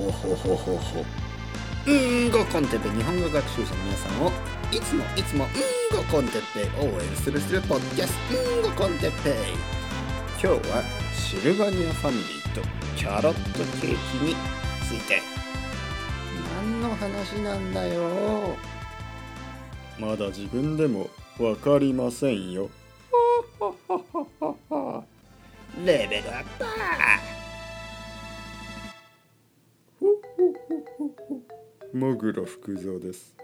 ほほほほほう。んごコンテッペ日本語学習者の皆さんをいつもいつもうんごコンテッペ応援するするポッドキャストうんごコンテッペ今日はシルバニアファミリーとキャロットケーキについて。何の話なんだよ。まだ自分でもわかりませんよ。レベルアップもぐろ福蔵です。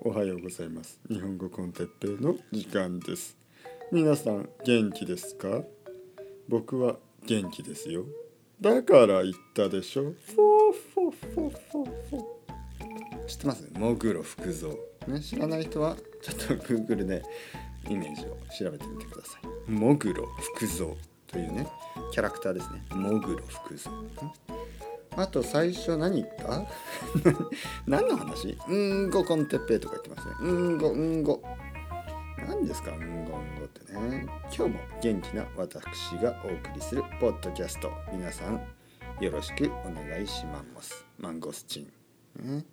おはようございます。日本語コンテッペイの時間です。皆さん元気ですか？僕は元気ですよ。だから言ったでしょ？知ってます？モグロ福蔵、ね、知らない人はちょっと Google でイメージを調べてみてくださいモグロ福蔵というねキャラクターですねモグロ福蔵あと最初何言った？何の話？うんごコンテッペイとか言ってますね。うんごうんご。何ですかうんごうんごってね。今日も元気な私がお送りするポッドキャスト。皆さんよろしくお願いします。マンゴスチン、ね、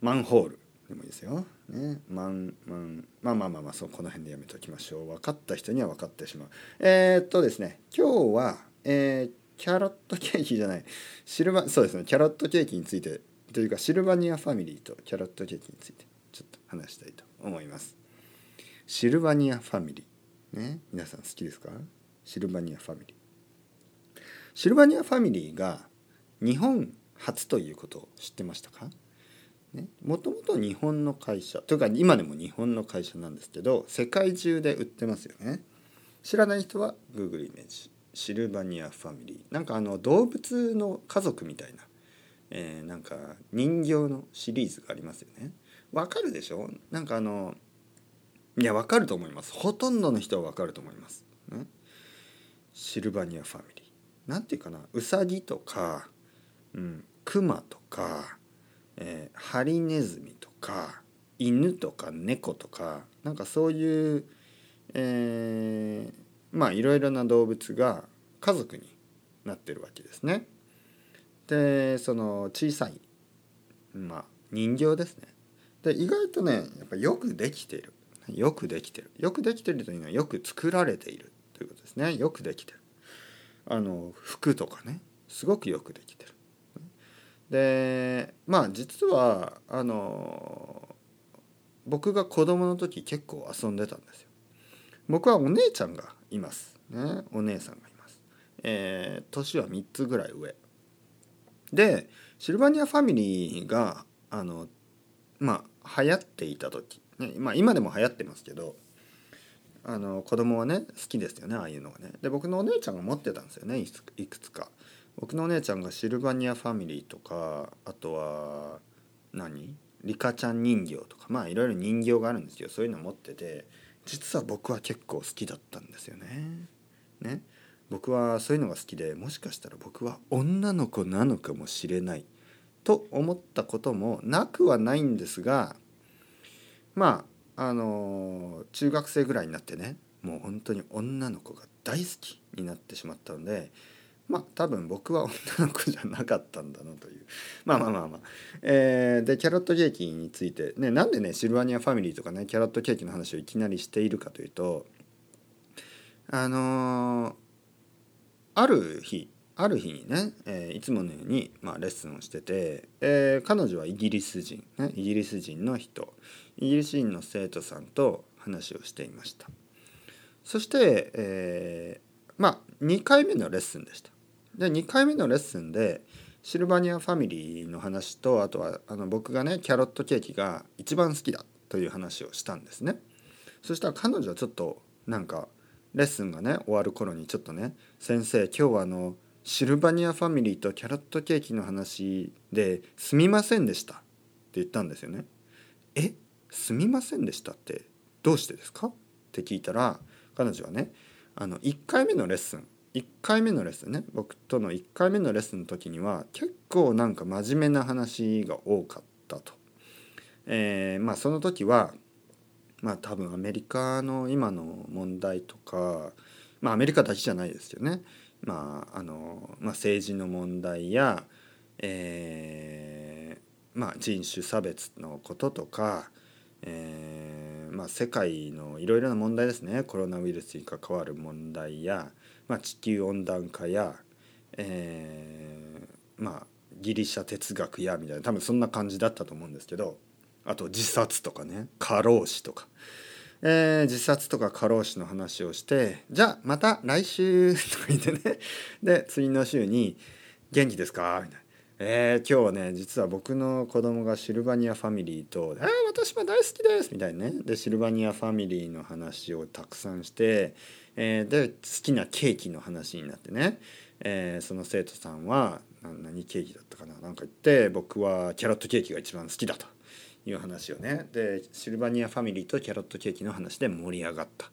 マンホール。でもいいですよ。ね、マンマンまあまあまあまあそうこの辺でやめておきましょう。分かった人には分かってしまう。えー、っとですね。今日は、えーキャロットケーキじゃない。シルバそうですね。キャロットケーキについて。というかシルバニアファミリーとキャロットケーキについて。ちょっと話したいと思います。シルバニアファミリー。ね？皆さん好きですか？シルバニアファミリー。シルバニアファミリーが日本初ということを知ってましたか？もともと日本の会社。というか今でも日本の会社なんですけど世界中で売ってますよね。知らない人は Google イメージシルバニアファミリー。なんかあの動物の家族みたいな、えーなんか人形のシリーズがありますよね。わかるでしょ？なんかあのいやわかると思います。ほとんどの人はわかると思います、ね、シルバニアファミリー。なんていうかな？ウサギとか、うん、クマとかえーハリネズミとか犬とか猫とかなんかそういう、えーまあいろいろな動物が家族になってるわけですね。でその小さい、まあ、人形ですね。で意外とねやっぱよくできてるよくできてるよくできてるというのはよく作られているということですねよくできてる。あの服とかねすごくよくできてる。でまあ実はあの僕が子供の時結構遊んでたんですよ。僕はお姉ちゃんがいます。ね、お姉さんがいます。えー、年は3つぐらい上。でシルバニアファミリーがあのまあ流行っていた時、ねまあ、今でも流行ってますけどあの子供はね好きですよねああいうのがね。で僕のお姉ちゃんが持ってたんですよねいくつか。僕のお姉ちゃんがシルバニアファミリーとかあとは何？リカちゃん人形とかまあいろいろ人形があるんですよそういうの持ってて実は僕は結構好きだったんですよね。ね僕はそういうのが好きでもしかしたら僕は女の子なのかもしれないと思ったこともなくはないんですがまああの中学生ぐらいになってねもう本当に女の子が大好きになってしまったのでまあ多分僕は女の子じゃなかったんだなという。まあまあまあまあ、えーでキャロットケーキについてねなんでねシルバニアファミリーとかねキャロットケーキの話をいきなりしているかというとあのーある日ある日にね、えーいつものように、まあ、レッスンをしてて、えー彼女はイギリス人、ね、イギリス人の人イギリス人の生徒さんと話をしていました。そして、えーまあ2回目のレッスンでした。で2回目のレッスンでシルバニアファミリーの話とあとはあの僕がねキャロットケーキが一番好きだという話をしたんですね。そしたら彼女はちょっとなんかレッスンがね終わる頃にちょっとね「先生今日はあのシルバニアファミリーとキャロットケーキの話ですみませんでした」って言ったんですよね。え？すみませんでしたってどうしてですか？って聞いたら彼女はねあの1回目のレッスン1回目のレッスンね僕との1回目のレッスンの時には結構なんか真面目な話が多かったと。えーまあその時はまあ多分アメリカの今の問題とかまあアメリカだけじゃないですよね。まああのまあ、政治の問題や、えー、まあ、人種差別のこととか、えー、まあ、世界のいろいろな問題ですねコロナウイルスに関わる問題や、まあ、地球温暖化や、えー、まあギリシャ哲学やみたいな多分そんな感じだったと思うんですけどあと自殺とかね過労死とか、えー、自殺とか過労死の話をしてじゃあまた来週とか言ってねで次の週に「元気ですか?」みたいな。えー、今日はね実は僕の子供がシルバニアファミリーと「え、私も大好きです」みたいなね。でシルバニアファミリーの話をたくさんして、えー、で好きなケーキの話になってね、えー、その生徒さんは何ケーキだったかな？なんか言って僕はキャロットケーキが一番好きだという話をね。でシルバニアファミリーとキャロットケーキの話で盛り上がった。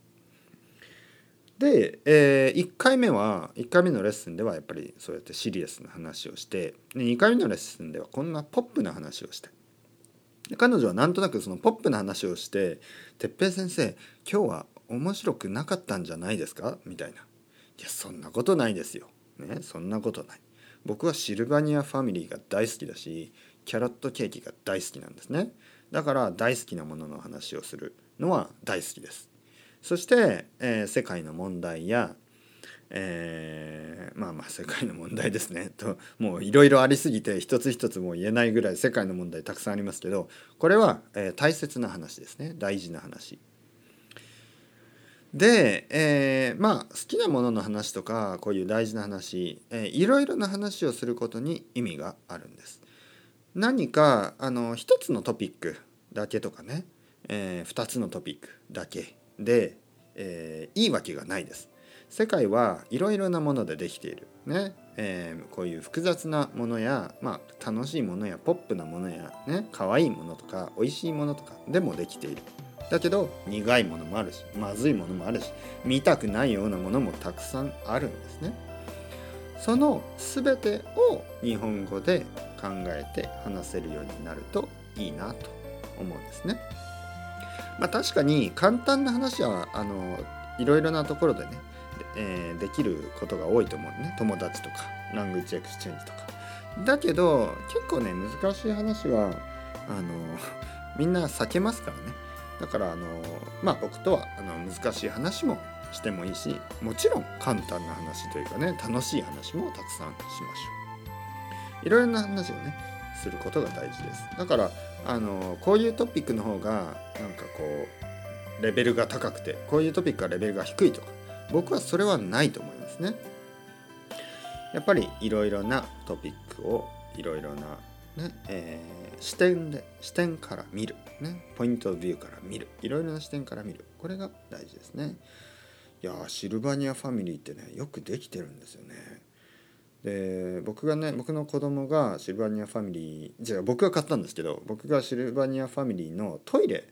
で、えー、1回目は1回目のレッスンではやっぱりそうやってシリアスな話をしてで2回目のレッスンではこんなポップな話をして。彼女はなんとなくそのポップな話をして「哲平先生今日は面白くなかったんじゃないですか?」みたいな「いやそんなことないですよ」ねそんなことない。僕はシルバニアファミリーが大好きだしキャロットケーキが大好きなんですね。だから大好きなものの話をするのは大好きです。そして、えー、世界の問題や、えー、まあまあ世界の問題ですね ともういろいろありすぎて一つ一つも言えないぐらい世界の問題たくさんありますけどこれは、えー、大切な話ですね大事な話。で、えー、まあ好きなものの話とかこういう大事な話、えー、いろいろな話をすることに意味があるんです。何かあの一つのトピックだけとかね、えー、2つのトピックだけで、えー、いいわけがないです。世界はいろいろなものでできている。ねえー、こういう複雑なものや、まあ、楽しいものやポップなものやね可愛いものとか美味しいものとかでもできている。だけど苦いものもあるしまずいものもあるし見たくないようなものもたくさんあるんですね。その全てを日本語で考えて話せるようになるといいなと思うんですね。まあ、確かに簡単な話はあのいろいろなところでね、えー、できることが多いと思うね。友達とかラングイッチエクスチェンジとか。だけど結構ね難しい話はあのみんな避けますからね。だからあのまあ僕とはあの難しい話もしてもいいしもちろん簡単な話というかね楽しい話もたくさんしましょう。いろいろな話をねすることが大事です。だからあのこういうトピックの方がなんかこうレベルが高くてこういうトピックはレベルが低いとか僕はそれはないと思いますね。やっぱりいろいろなトピックをいろいろなね、えー、視点で視点から見る、ね、ポイントビューから見るいろいろな視点から見るこれが大事ですね。いやシルバニアファミリーってねよくできてるんですよね。で僕がね僕の子供がシルバニアファミリーじゃあ僕が買ったんですけど僕がシルバニアファミリーのトイレ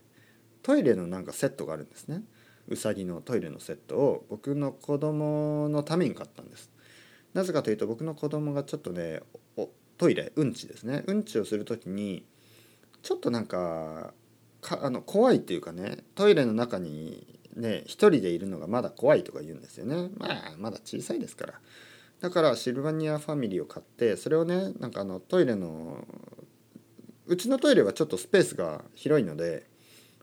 トイレのなんかセットがあるんですね。うさぎのトイレのセットを僕の子供のために買ったんです。なぜかというと僕の子供がちょっとねトイレうんちですね。うんちをする時にちょっとなんかかあの怖いっていうかねトイレの中にね一人でいるのがまだ怖いとか言うんですよね。まあまだ小さいですから。だからシルバニアファミリーを買ってそれをねなんかあのトイレのうちのトイレはちょっとスペースが広いので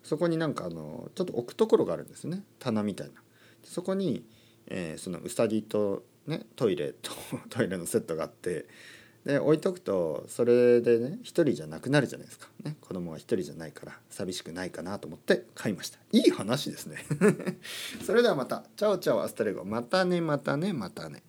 そこになんかあのちょっと置くところがあるんですね。棚みたいな。そこに、えー、そのうさぎとねトイレと トイレのセットがあってで置いとくとそれでね一人じゃなくなるじゃないですか、ね、子供は一人じゃないから寂しくないかなと思って買いました。いい話ですね。それではまた。 Ciao ciao hasta luego。またねまたねまたね。